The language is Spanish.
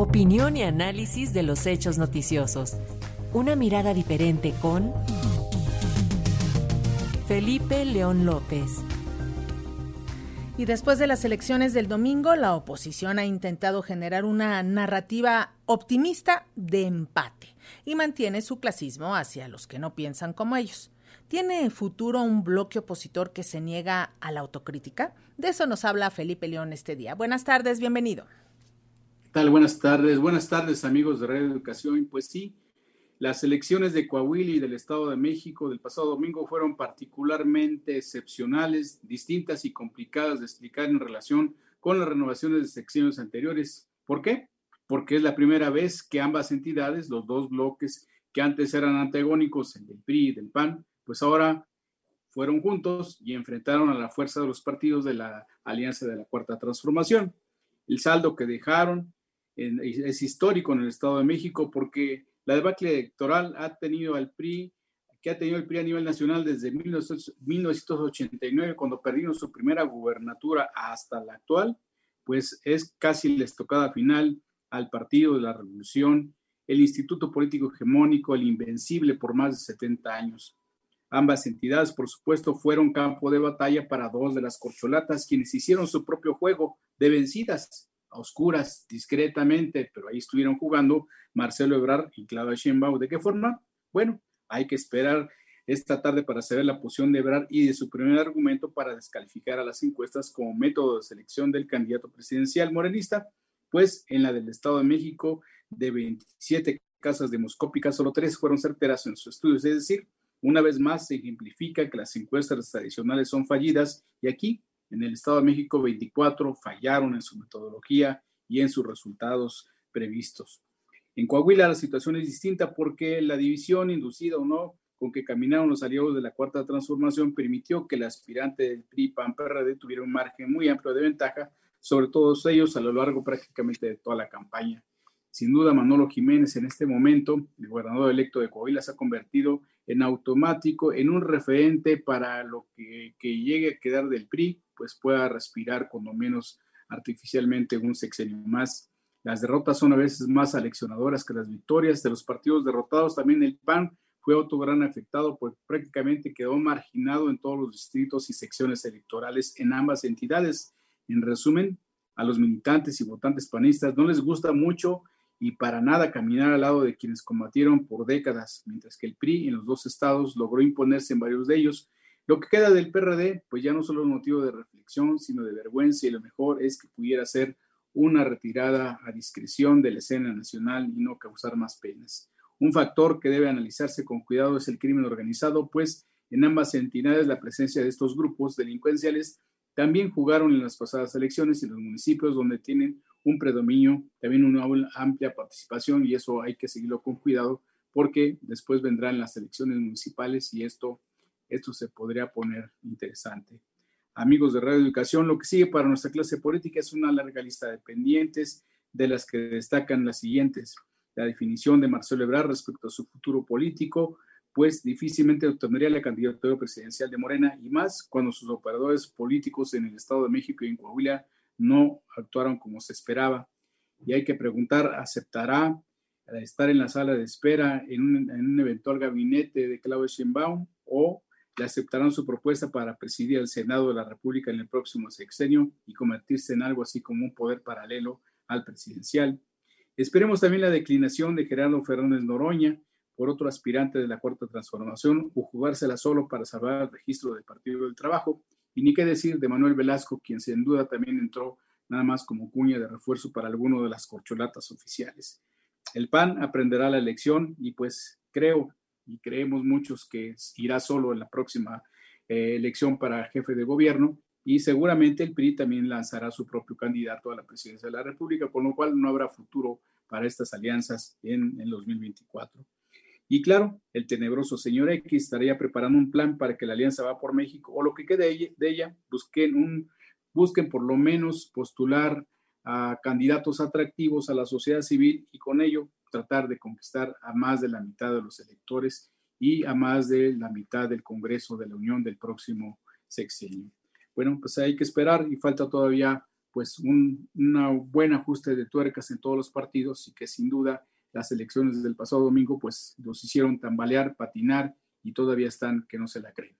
Opinión y análisis de los hechos noticiosos. Una mirada diferente con Felipe León López. Y después de las elecciones del domingo, la oposición ha intentado generar una narrativa optimista de empate y mantiene su clasismo hacia los que no piensan como ellos. ¿Tiene futuro un bloque opositor que se niega a la autocrítica? De eso nos habla Felipe León este día. Buenas tardes, bienvenido. ¿Qué tal? Buenas tardes. Buenas tardes, amigos de Radio Educación. Pues sí, las elecciones de Coahuila y del Estado de México del pasado domingo fueron particularmente excepcionales, distintas y complicadas de explicar en relación con las renovaciones de secciones anteriores. ¿Por qué? Porque es la primera vez que ambas entidades, los dos bloques que antes eran antagónicos, el del PRI y del PAN, pues ahora fueron juntos y enfrentaron a la fuerza de los partidos de la Alianza de la Cuarta Transformación. El saldo que dejaron es histórico en el Estado de México porque la debacle electoral ha tenido al PRI, que ha tenido el PRI a nivel nacional desde 1989, cuando perdieron su primera gubernatura hasta la actual, pues es casi la estocada final al Partido de la Revolución, el Instituto Político Hegemónico, el Invencible por más de 70 años. Ambas entidades, por supuesto, fueron campo de batalla para dos de las corcholatas, quienes hicieron su propio juego de vencidas, a oscuras, discretamente, pero ahí estuvieron jugando Marcelo Ebrard y Claudia Sheinbaum. ¿De qué forma? Bueno, hay que esperar esta tarde para saber la posición de Ebrard y de su primer argumento para descalificar a las encuestas como método de selección del candidato presidencial morenista, pues en la del Estado de México, de 27 casas demoscópicas, solo tres fueron certeras en sus estudios, es decir, una vez más se ejemplifica que las encuestas tradicionales son fallidas y aquí, en el Estado de México, 24 fallaron en su metodología y en sus resultados previstos. En Coahuila la situación es distinta porque la división inducida o no con que caminaron los aliados de la Cuarta Transformación permitió que el aspirante del PRI PAN PRD tuviera un margen muy amplio de ventaja sobre todos ellos a lo largo prácticamente de toda la campaña. Sin duda, Manolo Jiménez en este momento, el gobernador electo de Coahuila, se ha convertido en automático, en un referente para lo que, llegue a quedar del PRI, pues pueda respirar cuando menos artificialmente un sexenio más. Las derrotas son a veces más aleccionadoras que las victorias de los partidos derrotados. También el PAN fue otro gran afectado, pues prácticamente quedó marginado en todos los distritos y secciones electorales en ambas entidades. En resumen, a los militantes y votantes panistas no les gusta mucho y para nada caminar al lado de quienes combatieron por décadas, mientras que el PRI en los dos estados logró imponerse en varios de ellos. Lo que queda del PRD, pues ya no solo es motivo de reflexión, sino de vergüenza y lo mejor es que pudiera ser una retirada a discreción de la escena nacional y no causar más penas. Un factor que debe analizarse con cuidado es el crimen organizado, pues en ambas entidades la presencia de estos grupos delincuenciales también jugaron en las pasadas elecciones en los municipios donde tienen un predominio, también una amplia participación y eso hay que seguirlo con cuidado porque después vendrán las elecciones municipales y esto, esto se podría poner interesante. Amigos de Radio Educación, lo que sigue para nuestra clase política es una larga lista de pendientes de las que destacan las siguientes. La definición de Marcelo Ebrard respecto a su futuro político, pues difícilmente obtendría la candidatura presidencial de Morena y más cuando sus operadores políticos en el Estado de México y en Coahuila no actuaron como se esperaba. Y hay que preguntar, ¿aceptará estar en la sala de espera en un, eventual gabinete de Claudio Sheinbaum o le aceptarán su propuesta para presidir el Senado de la República en el próximo sexenio y convertirse en algo así como un poder paralelo al presidencial? Esperemos también la declinación de Gerardo Fernández Noroña por otro aspirante de la Cuarta Transformación o jugársela solo para salvar el registro del Partido del Trabajo y ni qué decir de Manuel Velasco, quien sin duda también entró nada más como cuña de refuerzo para alguno de las corcholatas oficiales. El PAN aprenderá la elección y pues creo y creemos muchos que irá solo en la próxima eh, elección para jefe de gobierno y seguramente el PRI también lanzará su propio candidato a la presidencia de la República, con lo cual no habrá futuro para estas alianzas en el 2024. Y claro, el tenebroso señor X estaría preparando un plan para que la alianza va por México o lo que quede de ella, busquen, un, busquen por lo menos postular a candidatos atractivos a la sociedad civil y con ello tratar de conquistar a más de la mitad de los electores y a más de la mitad del Congreso de la Unión del próximo sexenio. Bueno, pues hay que esperar y falta todavía pues un buen ajuste de tuercas en todos los partidos y que sin duda las elecciones del pasado domingo pues los hicieron tambalear, patinar y todavía están que no se la creen.